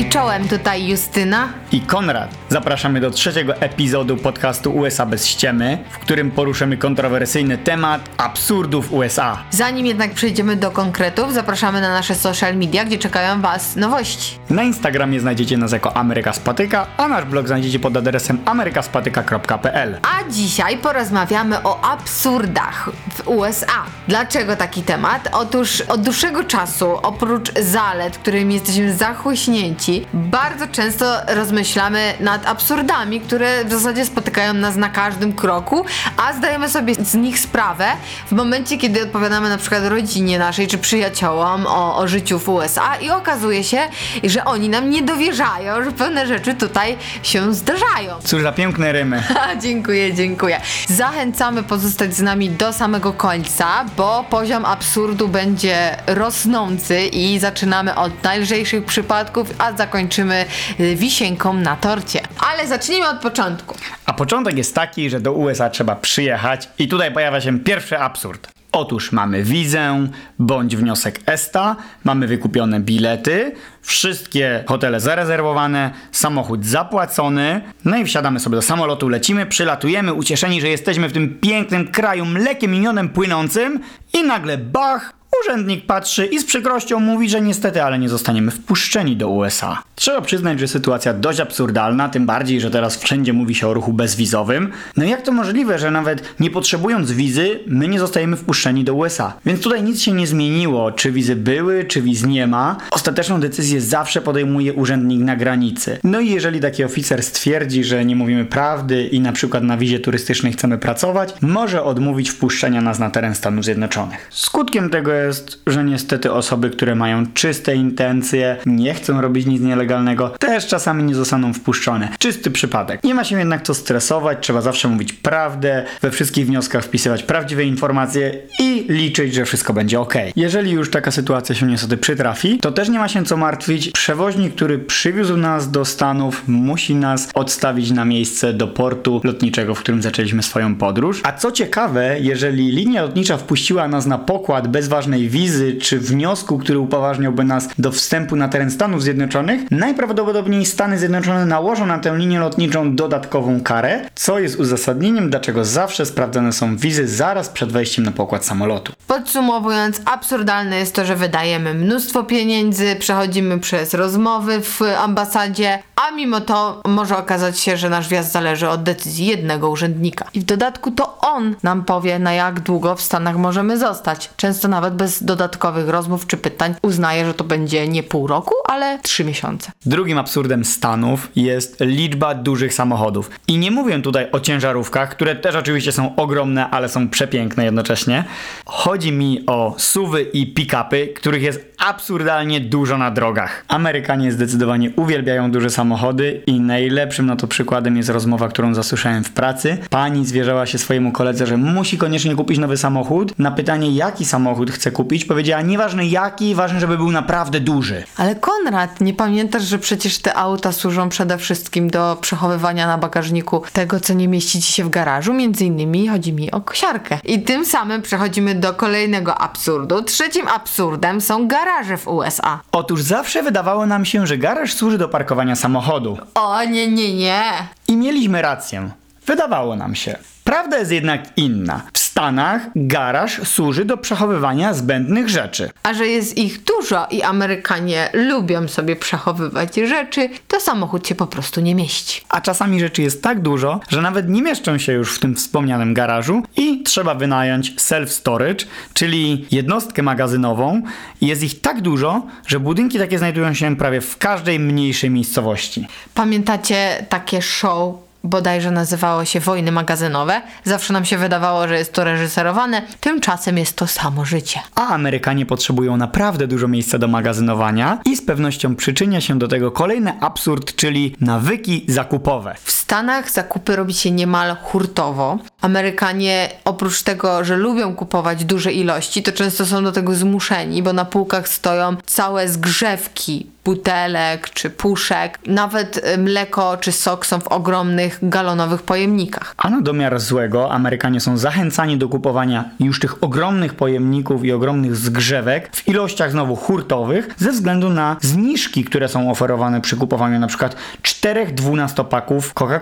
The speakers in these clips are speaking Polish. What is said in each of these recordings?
I czołem tutaj Justyna. i Konrad. Zapraszamy do trzeciego epizodu podcastu USA bez ściemy, w którym poruszymy kontrowersyjny temat absurdów USA. Zanim jednak przejdziemy do konkretów, zapraszamy na nasze social media, gdzie czekają Was nowości. Na Instagramie znajdziecie nas jako Ameryka Spatyka, a nasz blog znajdziecie pod adresem amerykaspatyka.pl. A dzisiaj porozmawiamy o absurdach w USA. Dlaczego taki temat? Otóż od dłuższego czasu, oprócz zalet, którymi jesteśmy zachłyśnięci, bardzo często rozmyślamy nad absurdami, które w zasadzie spotykają nas na każdym kroku, a zdajemy sobie z nich sprawę w momencie, kiedy odpowiadamy na przykład rodzinie naszej czy przyjaciołom o, o życiu w USA i okazuje się, że oni nam nie dowierzają, że pewne rzeczy tutaj się zdarzają. Cóż za piękne rymy. Dziękuję, dziękuję. Zachęcamy pozostać z nami do samego końca, bo poziom absurdu będzie rosnący i zaczynamy od najlżejszych przypadków, a zakończymy y, wisienką na torcie. Ale zacznijmy od początku. A początek jest taki, że do USA trzeba przyjechać i tutaj pojawia się pierwszy absurd. Otóż mamy wizę bądź wniosek ESTA, mamy wykupione bilety, wszystkie hotele zarezerwowane, samochód zapłacony, no i wsiadamy sobie do samolotu, lecimy, przylatujemy, ucieszeni, że jesteśmy w tym pięknym kraju mlekiem i miodem płynącym i nagle bach, Urzędnik patrzy i z przykrością mówi, że niestety, ale nie zostaniemy wpuszczeni do USA. Trzeba przyznać, że sytuacja dość absurdalna, tym bardziej, że teraz wszędzie mówi się o ruchu bezwizowym. No jak to możliwe, że nawet nie potrzebując wizy, my nie zostajemy wpuszczeni do USA? Więc tutaj nic się nie zmieniło, czy wizy były, czy wiz nie ma. Ostateczną decyzję zawsze podejmuje urzędnik na granicy. No i jeżeli taki oficer stwierdzi, że nie mówimy prawdy i na przykład na wizie turystycznej chcemy pracować, może odmówić wpuszczenia nas na teren Stanów Zjednoczonych. Skutkiem tego jest, że niestety osoby, które mają czyste intencje, nie chcą robić nic nielegalnego, też czasami nie zostaną wpuszczone. Czysty przypadek. Nie ma się jednak co stresować, trzeba zawsze mówić prawdę, we wszystkich wnioskach wpisywać prawdziwe informacje i liczyć, że wszystko będzie ok. Jeżeli już taka sytuacja się niestety przytrafi, to też nie ma się co martwić. Przewoźnik, który przywiózł nas do Stanów, musi nas odstawić na miejsce do portu lotniczego, w którym zaczęliśmy swoją podróż. A co ciekawe, jeżeli linia lotnicza wpuściła nas na pokład bez ważnej wizy czy wniosku, który upoważniałby nas do wstępu na teren Stanów Zjednoczonych, najprawdopodobniej Stany Zjednoczone nałożą na tę linię lotniczą dodatkową karę, co jest uzasadnieniem, dlaczego zawsze sprawdzane są wizy zaraz przed wejściem na pokład samolotu. Podsumowując, absurdalne jest to, że wydajemy mnóstwo pieniędzy, przechodzimy przez rozmowy w ambasadzie, a mimo to może okazać się, że nasz wjazd zależy od decyzji jednego urzędnika. I w dodatku to on nam powie, na jak długo w Stanach możemy zostać. Często nawet bez dodatkowych rozmów czy pytań uznaje, że to będzie nie pół roku, ale trzy miesiące. Drugim absurdem Stanów jest liczba dużych samochodów. I nie mówię tutaj o ciężarówkach, które też oczywiście są ogromne, ale są przepiękne jednocześnie. Chodzi mi o suwy i pick-upy, których jest absurdalnie dużo na drogach. Amerykanie zdecydowanie uwielbiają duże samochody i najlepszym na to przykładem jest rozmowa, którą zasłyszałem w pracy. Pani zwierzała się swojemu koledze, że musi koniecznie kupić nowy samochód. Na pytanie, jaki samochód chce kupić, powiedziała, nieważne jaki, ważne, żeby był naprawdę duży. Ale Konrad, nie pamiętasz, że przecież te auta służą przede wszystkim do przechowywania na bagażniku tego, co nie mieści ci się w garażu? Między innymi chodzi mi o kosiarkę. I tym samym przechodzimy do kolejnego absurdu. Trzecim absurdem są garaże w USA. Otóż zawsze wydawało nam się, że garaż służy do parkowania samochodu. O nie, nie, nie. I mieliśmy rację. Wydawało nam się. Prawda jest jednak inna. W Stanach garaż służy do przechowywania zbędnych rzeczy. A że jest ich dużo i Amerykanie lubią sobie przechowywać rzeczy, to samochód się po prostu nie mieści. A czasami rzeczy jest tak dużo, że nawet nie mieszczą się już w tym wspomnianym garażu i trzeba wynająć self-storage, czyli jednostkę magazynową. Jest ich tak dużo, że budynki takie znajdują się prawie w każdej mniejszej miejscowości. Pamiętacie takie show bodajże nazywało się Wojny Magazynowe. Zawsze nam się wydawało, że jest to reżyserowane, tymczasem jest to samo życie. A Amerykanie potrzebują naprawdę dużo miejsca do magazynowania i z pewnością przyczynia się do tego kolejny absurd, czyli nawyki zakupowe. W Stanach zakupy robi się niemal hurtowo. Amerykanie oprócz tego, że lubią kupować duże ilości, to często są do tego zmuszeni, bo na półkach stoją całe zgrzewki butelek czy puszek. Nawet y, mleko czy sok są w ogromnych galonowych pojemnikach. A na domiar złego Amerykanie są zachęcani do kupowania już tych ogromnych pojemników i ogromnych zgrzewek w ilościach znowu hurtowych ze względu na zniżki, które są oferowane przy kupowaniu na przykład 4 12-paków Coca-Coli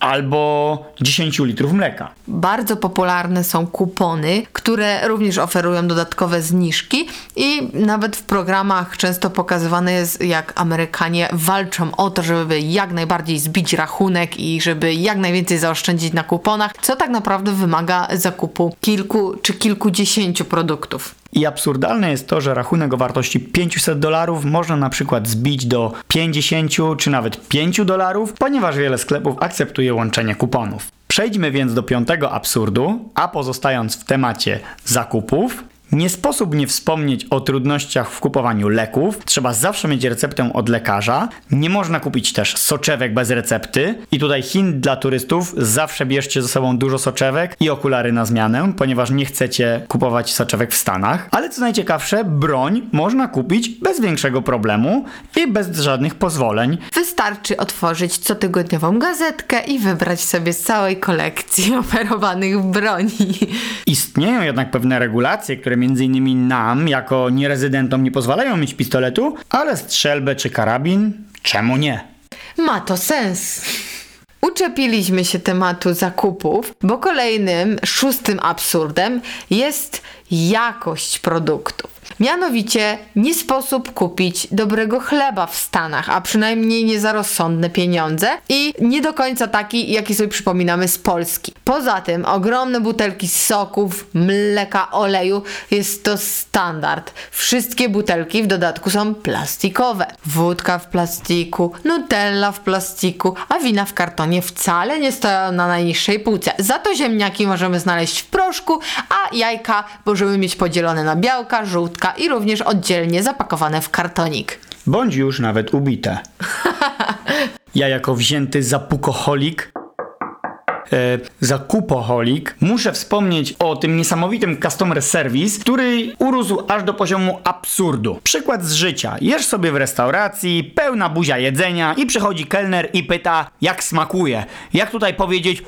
albo 10 litrów mleka. Bardzo popularne są kupony, które również oferują dodatkowe zniżki i nawet w programach często pokazywane jest, jak Amerykanie walczą o to, żeby jak najbardziej zbić rachunek i żeby jak najwięcej zaoszczędzić na kuponach, co tak naprawdę wymaga zakupu kilku czy kilkudziesięciu produktów. I absurdalne jest to, że rachunek o wartości 500 dolarów można na przykład zbić do 50 czy nawet 5 dolarów, ponieważ wiele sklepów akceptuje łączenie kuponów. Przejdźmy więc do piątego absurdu, a pozostając w temacie zakupów, nie sposób nie wspomnieć o trudnościach w kupowaniu leków. Trzeba zawsze mieć receptę od lekarza. Nie można kupić też soczewek bez recepty. I tutaj hint dla turystów: zawsze bierzcie ze sobą dużo soczewek i okulary na zmianę, ponieważ nie chcecie kupować soczewek w Stanach. Ale co najciekawsze, broń można kupić bez większego problemu i bez żadnych pozwoleń. Wystarczy otworzyć cotygodniową gazetkę i wybrać sobie z całej kolekcji oferowanych broni. Istnieją jednak pewne regulacje, które innymi nam, jako nierezydentom, nie pozwalają mieć pistoletu, ale strzelbę czy karabin, czemu nie? Ma to sens. Uczepiliśmy się tematu zakupów, bo kolejnym, szóstym absurdem jest jakość produktów. Mianowicie nie sposób kupić dobrego chleba w Stanach, a przynajmniej nie za rozsądne pieniądze i nie do końca taki, jaki sobie przypominamy z Polski. Poza tym ogromne butelki soków, mleka, oleju jest to standard. Wszystkie butelki w dodatku są plastikowe. Wódka w plastiku, nutella w plastiku, a wina w kartonie wcale nie stoją na najniższej półce. Za to ziemniaki możemy znaleźć w proszku, a jajka możemy mieć podzielone na białka, i również oddzielnie zapakowane w kartonik. Bądź już nawet ubite. Ja jako wzięty zapukoholik e, zakupoholik, muszę wspomnieć o tym niesamowitym customer service, który urósł aż do poziomu absurdu. Przykład z życia. Jesz sobie w restauracji, pełna buzia jedzenia i przychodzi kelner i pyta, jak smakuje. Jak tutaj powiedzieć.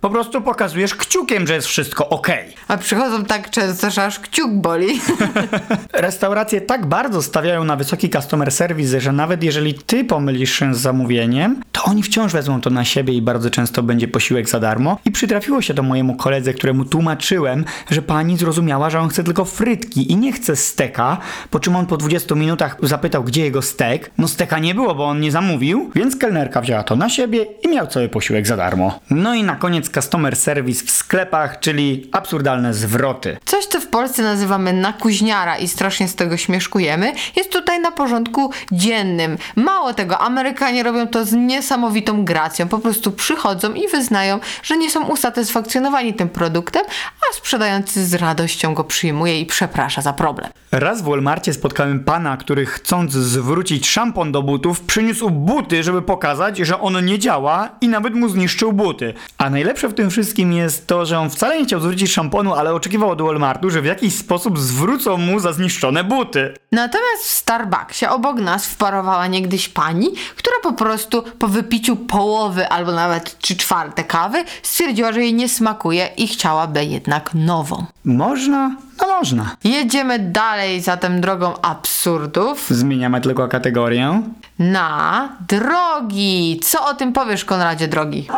Po prostu pokazujesz kciukiem, że jest wszystko ok. A przychodzą tak często, że aż kciuk boli. Restauracje tak bardzo stawiają na wysoki customer service, że nawet jeżeli ty pomylisz się z zamówieniem, to oni wciąż wezmą to na siebie i bardzo często będzie posiłek za darmo. I przytrafiło się to mojemu koledze, któremu tłumaczyłem, że pani zrozumiała, że on chce tylko frytki i nie chce steka, po czym on po 20 minutach zapytał, gdzie jego stek. No steka nie było, bo on nie zamówił, więc kelnerka wzięła to na siebie i miał cały posiłek za darmo. No i na koniec customer service w sklepach, czyli absurdalne zwroty. Coś, co w Polsce nazywamy nakuźniara i strasznie z tego śmieszkujemy, jest tutaj na porządku dziennym. Mało tego, Amerykanie robią to z niesamowitą gracją. Po prostu przychodzą i wyznają, że nie są usatysfakcjonowani tym produktem, a sprzedający z radością go przyjmuje i przeprasza za problem. Raz w Walmarcie spotkałem pana, który chcąc zwrócić szampon do butów, przyniósł buty, żeby pokazać, że on nie działa i nawet mu zniszczył buty. A najlepsze w tym wszystkim jest to, że on wcale nie chciał zwrócić szamponu, ale oczekiwał od Walmartu, że w jakiś sposób zwrócą mu za zniszczone buty. Natomiast w Starbucksie obok nas wparowała niegdyś pani, która po prostu po wypiciu połowy albo nawet trzy czwarte kawy stwierdziła, że jej nie smakuje i chciałaby jednak nową. Można? No można. Jedziemy dalej zatem drogą absurdów Zmieniamy tylko kategorię. na drogi. Co o tym powiesz, Konradzie, drogi?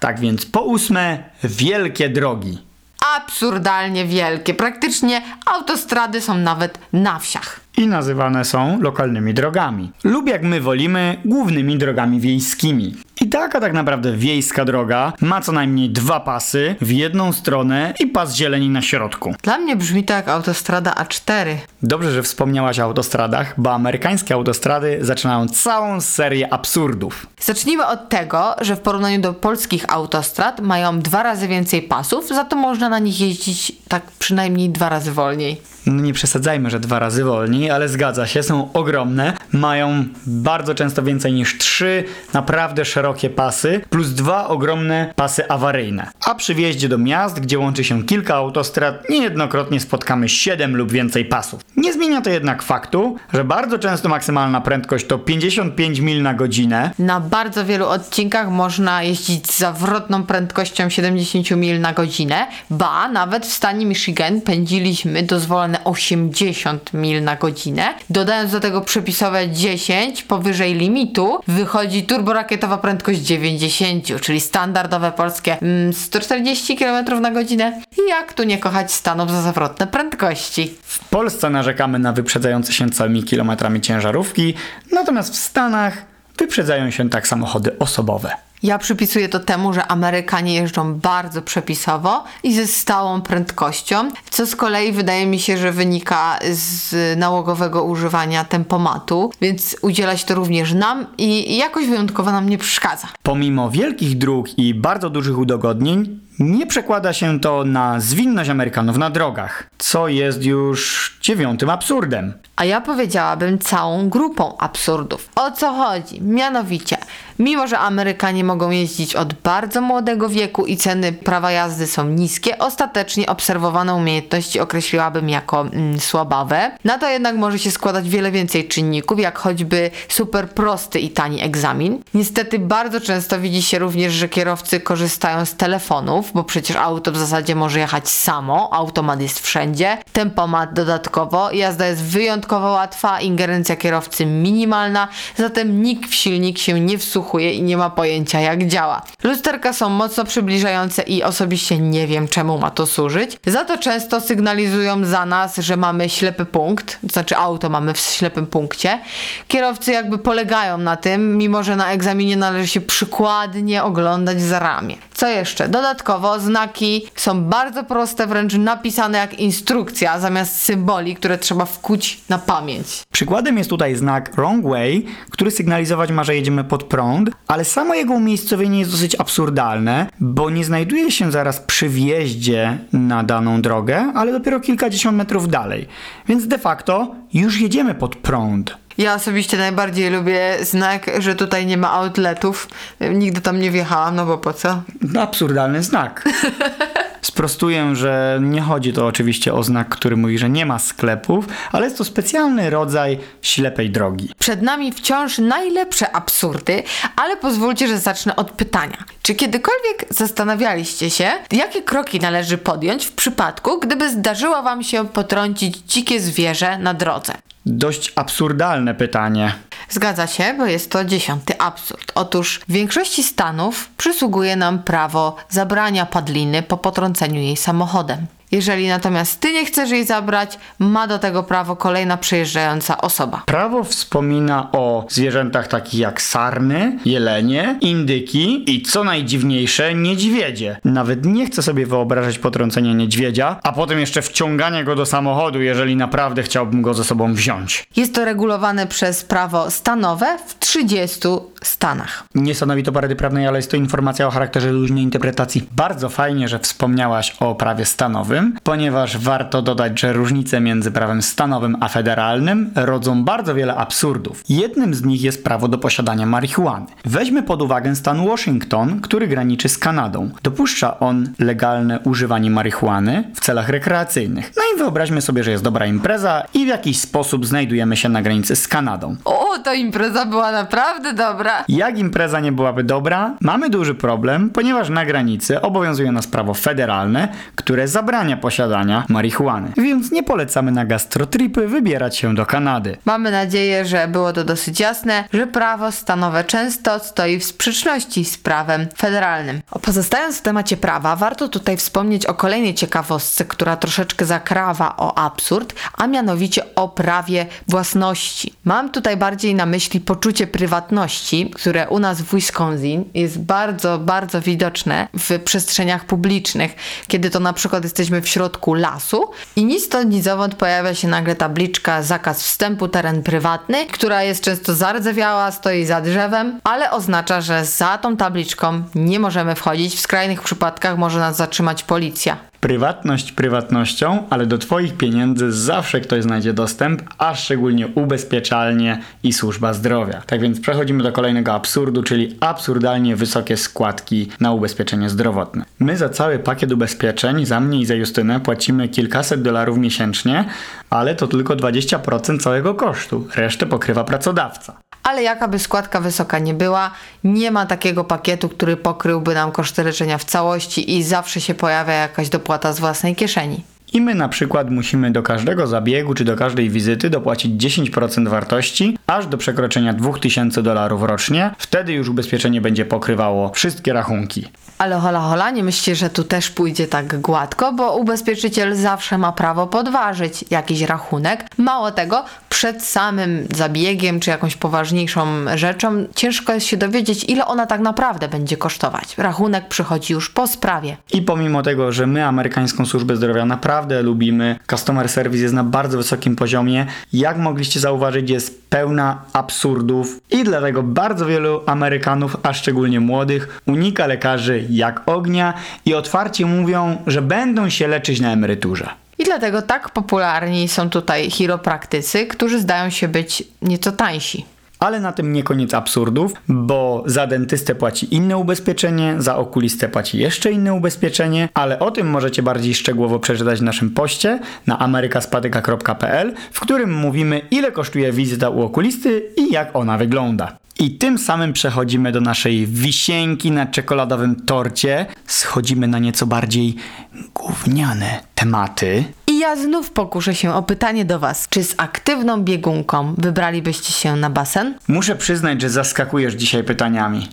Tak więc po ósme, wielkie drogi. Absurdalnie wielkie. Praktycznie autostrady są nawet na wsiach. I nazywane są lokalnymi drogami. Lub jak my wolimy, głównymi drogami wiejskimi. I taka tak naprawdę wiejska droga ma co najmniej dwa pasy w jedną stronę i pas zieleni na środku. Dla mnie brzmi to jak autostrada A4. Dobrze, że wspomniałaś o autostradach, bo amerykańskie autostrady zaczynają całą serię absurdów. Zacznijmy od tego, że w porównaniu do polskich autostrad mają dwa razy więcej pasów, za to można na nich jeździć tak przynajmniej dwa razy wolniej. No nie przesadzajmy, że dwa razy wolniej, ale zgadza się, są ogromne, mają bardzo często więcej niż trzy naprawdę szerokie pasy, plus dwa ogromne pasy awaryjne. A przy wjeździe do miast, gdzie łączy się kilka autostrad, niejednokrotnie spotkamy 7 lub więcej pasów. Nie zmienia to jednak faktu, że bardzo często maksymalna prędkość to 55 mil na godzinę, Na bardzo wielu odcinkach można jeździć z zawrotną prędkością 70 mil na godzinę, ba, nawet w stanie Michigan pędziliśmy dozwolone 80 mil na godzinę. Dodając do tego przepisowe 10 powyżej limitu, wychodzi turborakietowa prędkość 90, czyli standardowe polskie mm, 140 km na godzinę. Jak tu nie kochać Stanów za zawrotne prędkości? W Polsce narzekamy na wyprzedzające się całymi kilometrami ciężarówki, natomiast w Stanach wyprzedzają się tak samochody osobowe. Ja przypisuję to temu, że Amerykanie jeżdżą bardzo przepisowo i ze stałą prędkością, co z kolei wydaje mi się, że wynika z nałogowego używania tempomatu, więc udziela się to również nam i jakoś wyjątkowo nam nie przeszkadza. Pomimo wielkich dróg i bardzo dużych udogodnień, nie przekłada się to na zwinność Amerykanów na drogach, co jest już dziewiątym absurdem. A ja powiedziałabym całą grupą absurdów. O co chodzi? Mianowicie, mimo że Amerykanie mogą jeździć od bardzo młodego wieku i ceny prawa jazdy są niskie, ostatecznie obserwowane umiejętności określiłabym jako mm, słabawe. Na to jednak może się składać wiele więcej czynników, jak choćby super prosty i tani egzamin. Niestety bardzo często widzi się również, że kierowcy korzystają z telefonów, bo przecież auto w zasadzie może jechać samo, automat jest wszędzie, tempomat dodatkowo, jazda jest wyjątkowo łatwa, ingerencja kierowcy minimalna, zatem nikt w silnik się nie wsłuchuje i nie ma pojęcia jak działa. Lusterka są mocno przybliżające i osobiście nie wiem czemu ma to służyć. Za to często sygnalizują za nas, że mamy ślepy punkt, to znaczy auto mamy w ślepym punkcie. Kierowcy jakby polegają na tym, mimo że na egzaminie należy się przykładnie oglądać za ramię. Co jeszcze? Dodatkowo znaki są bardzo proste, wręcz napisane jak instrukcja, zamiast symboli, które trzeba wkuć na pamięć. Przykładem jest tutaj znak Wrong Way, który sygnalizować ma, że jedziemy pod prąd, ale samo jego umiejscowienie jest dosyć absurdalne, bo nie znajduje się zaraz przy wjeździe na daną drogę, ale dopiero kilkadziesiąt metrów dalej. Więc de facto już jedziemy pod prąd. Ja osobiście najbardziej lubię znak, że tutaj nie ma outletów. Nigdy tam nie wjechałam, no bo po co? No, absurdalny znak. Sprostuję, że nie chodzi to oczywiście o znak, który mówi, że nie ma sklepów, ale jest to specjalny rodzaj ślepej drogi. Przed nami wciąż najlepsze absurdy, ale pozwólcie, że zacznę od pytania. Czy kiedykolwiek zastanawialiście się, jakie kroki należy podjąć w przypadku, gdyby zdarzyło wam się potrącić dzikie zwierzę na drodze? Dość absurdalne pytanie. Zgadza się, bo jest to dziesiąty absurd. Otóż w większości stanów przysługuje nam prawo zabrania padliny po potrąceniu jej samochodem. Jeżeli natomiast ty nie chcesz jej zabrać, ma do tego prawo kolejna przejeżdżająca osoba. Prawo wspomina o zwierzętach takich jak sarny, jelenie, indyki i co najdziwniejsze, niedźwiedzie. Nawet nie chcę sobie wyobrażać potrącenia niedźwiedzia, a potem jeszcze wciągania go do samochodu, jeżeli naprawdę chciałbym go ze sobą wziąć. Jest to regulowane przez prawo stanowe w 30 stanach. Nie stanowi to porady prawnej, ale jest to informacja o charakterze luźnej interpretacji. Bardzo fajnie, że wspomniałaś o prawie stanowym, ponieważ warto dodać, że różnice między prawem stanowym a federalnym rodzą bardzo wiele absurdów. Jednym z nich jest prawo do posiadania marihuany. Weźmy pod uwagę stan Washington, który graniczy z Kanadą. Dopuszcza on legalne używanie marihuany w celach rekreacyjnych. No i wyobraźmy sobie, że jest dobra impreza i w jakiś sposób znajdujemy się na granicy z Kanadą. O, ta impreza była naprawdę dobra. Jak impreza nie byłaby dobra, mamy duży problem, ponieważ na granicy obowiązuje nas prawo federalne, które zabrania posiadania marihuany. Więc nie polecamy na gastrotripy wybierać się do Kanady. Mamy nadzieję, że było to dosyć jasne, że prawo stanowe często stoi w sprzeczności z prawem federalnym. O, Pozostając w temacie prawa, warto tutaj wspomnieć o kolejnej ciekawostce, która troszeczkę zakrawa o absurd, a mianowicie o prawie własności. Mam tutaj bardziej na myśli poczucie prywatności, które u nas w Wisconsin jest bardzo, bardzo widoczne w przestrzeniach publicznych, kiedy to na przykład jesteśmy w środku lasu i ni stąd, ni zowąd pojawia się nagle tabliczka zakaz wstępu, teren prywatny, która jest często zardzewiała, stoi za drzewem, ale oznacza, że za tą tabliczką nie możemy wchodzić. W skrajnych przypadkach może nas zatrzymać policja. Prywatność prywatnością, ale do Twoich pieniędzy zawsze ktoś znajdzie dostęp, a szczególnie ubezpieczalnie i służba zdrowia. Tak więc przechodzimy do kolejnego absurdu, czyli absurdalnie wysokie składki na ubezpieczenie zdrowotne. My za cały pakiet ubezpieczeń, za mnie i za Justynę, płacimy kilkaset dolarów miesięcznie, ale to tylko 20% całego kosztu. Resztę pokrywa pracodawca. Ale jaka by składka wysoka nie była, nie ma takiego pakietu, który pokryłby nam koszty leczenia w całości i zawsze się pojawia jakaś dopłata z własnej kieszeni. I my na przykład musimy do każdego zabiegu czy do każdej wizyty dopłacić 10% wartości, aż do przekroczenia 2000 dolarów rocznie. Wtedy już ubezpieczenie będzie pokrywało wszystkie rachunki. Ale hola hola, nie myślcie, że tu też pójdzie tak gładko, bo ubezpieczyciel zawsze ma prawo podważyć jakiś rachunek. Mało tego, przed samym zabiegiem czy jakąś poważniejszą rzeczą ciężko jest się dowiedzieć, ile ona tak naprawdę będzie kosztować. Rachunek przychodzi już po sprawie. I pomimo tego, że my amerykańską służbę zdrowia naprawdę lubimy, customer service jest na bardzo wysokim poziomie, jak mogliście zauważyć, jest pełna absurdów i dlatego bardzo wielu Amerykanów, a szczególnie młodych, unika lekarzy jak ognia i otwarcie mówią, że będą się leczyć na emeryturze. I dlatego tak popularni są tutaj chiropraktycy, którzy zdają się być nieco tańsi. Ale na tym nie koniec absurdów, bo za dentystę płaci inne ubezpieczenie, za okulistę płaci jeszcze inne ubezpieczenie, ale o tym możecie bardziej szczegółowo przeczytać w naszym poście na amerykaspatyka.pl, w którym mówimy ile kosztuje wizyta u okulisty i jak ona wygląda. I tym samym przechodzimy do naszej wisienki na czekoladowym torcie. Schodzimy na nieco bardziej gówniane tematy. I ja znów pokuszę się o pytanie do Was. Czy z aktywną biegunką wybralibyście się na basen? Muszę przyznać, że zaskakujesz dzisiaj pytaniami.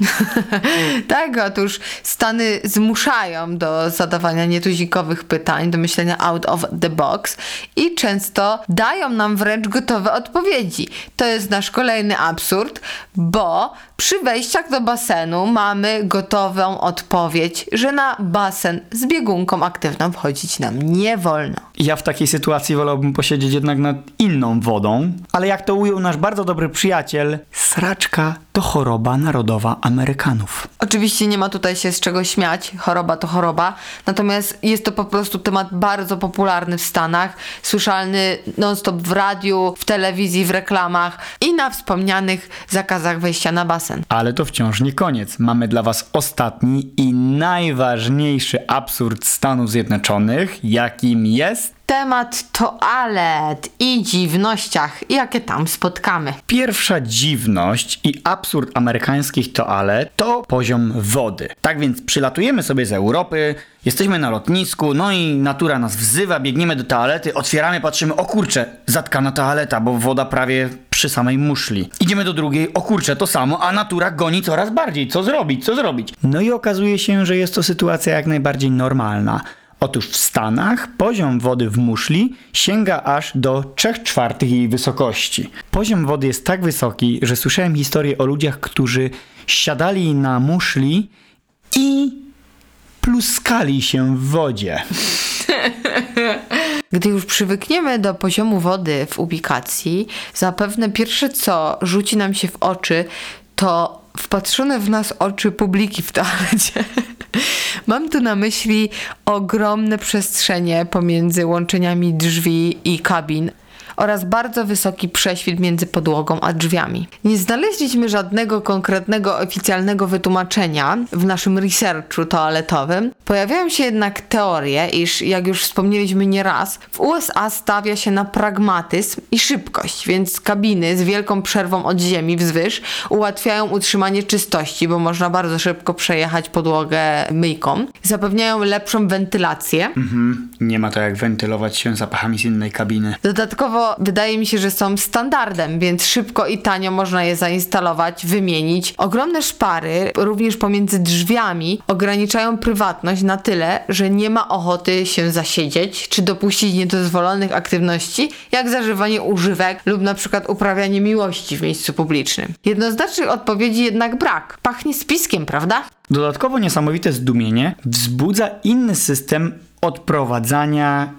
tak, otóż Stany zmuszają do zadawania nietuzikowych pytań, do myślenia out of the box i często dają nam wręcz gotowe odpowiedzi. To jest nasz kolejny absurd, bo przy wejściach do basenu mamy gotową odpowiedź, że na basen z biegunką aktywną wchodzić nam nie wolno. Ja w takiej sytuacji wolałbym posiedzieć jednak nad inną wodą, ale jak to ujął nasz bardzo dobry przyjaciel, sraczka to choroba narodowa Amerykanów. Oczywiście nie ma tutaj się z czego śmiać, choroba to choroba, natomiast jest to po prostu temat bardzo popularny w Stanach, słyszalny non-stop w radiu, w telewizji, w reklamach i na wspomnianych zakazach wejścia na basen. Ale to wciąż nie koniec. Mamy dla Was ostatni i najważniejszy absurd Stanów Zjednoczonych, jakim jest temat toalet i dziwnościach, jakie tam spotkamy. Pierwsza dziwność i absurd amerykańskich toalet to poziom wody. Tak więc przylatujemy sobie z Europy, jesteśmy na lotnisku, no i natura nas wzywa, biegniemy do toalety, otwieramy, patrzymy, o kurczę, zatkana toaleta, bo woda prawie przy samej muszli. Idziemy do drugiej, o kurczę, to samo, a natura goni coraz bardziej. Co zrobić, co zrobić? No i okazuje się, że jest to sytuacja jak najbardziej normalna. Otóż w Stanach poziom wody w muszli sięga aż do 3 czwartych jej wysokości. Poziom wody jest tak wysoki, że słyszałem historię o ludziach, którzy siadali na muszli i pluskali się w wodzie. Gdy już przywykniemy do poziomu wody w ubikacji, zapewne pierwsze co rzuci nam się w oczy, to wpatrzone w nas oczy publiki w toalecie. Mam tu na myśli ogromne przestrzenie pomiędzy łączeniami drzwi i kabin oraz bardzo wysoki prześwit między podłogą a drzwiami. Nie znaleźliśmy żadnego konkretnego oficjalnego wytłumaczenia w naszym researchu toaletowym. Pojawiają się jednak teorie, iż jak już wspomnieliśmy nieraz, w USA stawia się na pragmatyzm i szybkość, więc kabiny z wielką przerwą od ziemi wzwyż ułatwiają utrzymanie czystości, bo można bardzo szybko przejechać podłogę myjką. Zapewniają lepszą wentylację. Mhm. Nie ma to jak wentylować się zapachami z innej kabiny. Dodatkowo wydaje mi się, że są standardem, więc szybko i tanio można je zainstalować, wymienić. Ogromne szpary, również pomiędzy drzwiami, ograniczają prywatność na tyle, że nie ma ochoty się zasiedzieć, czy dopuścić niedozwolonych aktywności, jak zażywanie używek lub na przykład uprawianie miłości w miejscu publicznym. Jednoznacznych odpowiedzi jednak brak. Pachnie spiskiem, prawda? Dodatkowo niesamowite zdumienie wzbudza inny system odprowadzania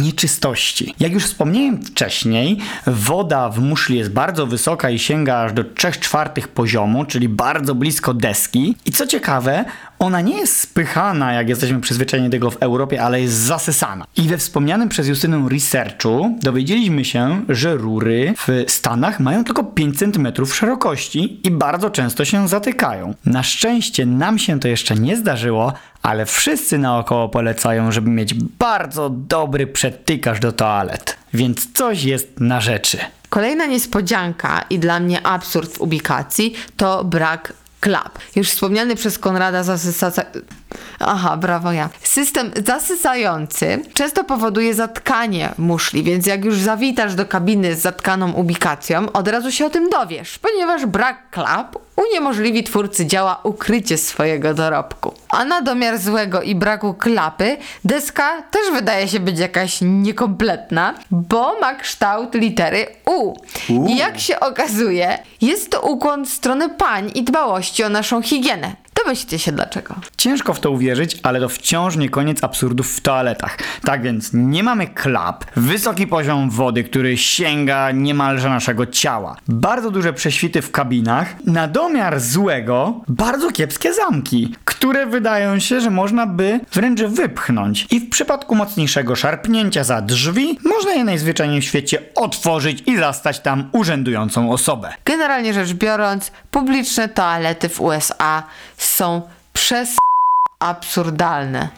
nieczystości. Jak już wspomniałem wcześniej, woda w muszli jest bardzo wysoka i sięga aż do 3 czwartych poziomu, czyli bardzo blisko deski. I co ciekawe, ona nie jest spychana, jak jesteśmy przyzwyczajeni tego w Europie, ale jest zasysana. I we wspomnianym przez Justynę researchu dowiedzieliśmy się, że rury w Stanach mają tylko 5 cm szerokości i bardzo często się zatykają. Na szczęście nam się to jeszcze nie zdarzyło, ale wszyscy naokoło polecają, żeby mieć bardzo dobry przedtykarz do toalet. Więc coś jest na rzeczy. Kolejna niespodzianka i dla mnie absurd w ubikacji to brak klap. Już wspomniany przez Konrada zasysaca... Aha, brawo ja. System zasysający często powoduje zatkanie muszli, więc jak już zawitasz do kabiny z zatkaną ubikacją, od razu się o tym dowiesz, ponieważ brak klap uniemożliwi twórcy działa ukrycie swojego dorobku. A na domiar złego i braku klapy, deska też wydaje się być jakaś niekompletna, bo ma kształt litery U. U. I jak się okazuje, jest to ukłon w stronę pań i dbałości o naszą higienę. Domyślcie się dlaczego. Ciężko w to uwierzyć, ale to wciąż nie koniec absurdów w toaletach. Tak więc nie mamy klap, wysoki poziom wody, który sięga niemalże naszego ciała, bardzo duże prześwity w kabinach, na domiar złego bardzo kiepskie zamki, które wydają się, że można by wręcz wypchnąć. I w przypadku mocniejszego szarpnięcia za drzwi, można je najzwyczajniej w świecie otworzyć i zastać tam urzędującą osobę. Generalnie rzecz biorąc, publiczne toalety w USA są przez absurdalne.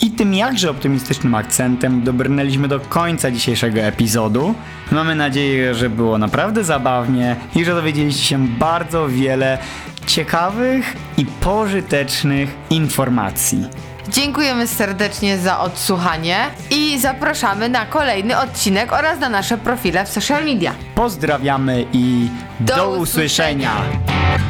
I tym jakże optymistycznym akcentem dobrnęliśmy do końca dzisiejszego epizodu. Mamy nadzieję, że było naprawdę zabawnie i że dowiedzieliście się bardzo wiele ciekawych i pożytecznych informacji. Dziękujemy serdecznie za odsłuchanie i zapraszamy na kolejny odcinek oraz na nasze profile w social media. Pozdrawiamy i do, Do usłyszenia. usłyszenia.